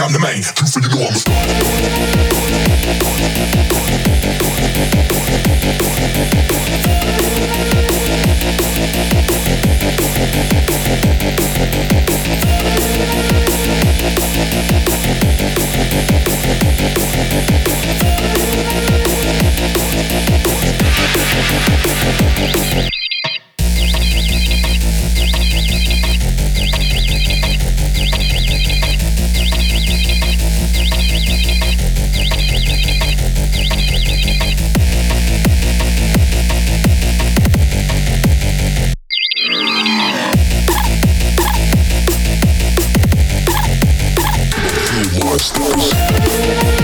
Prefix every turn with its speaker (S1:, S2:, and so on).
S1: I'm the main. Two for you know I'm a star. мощь.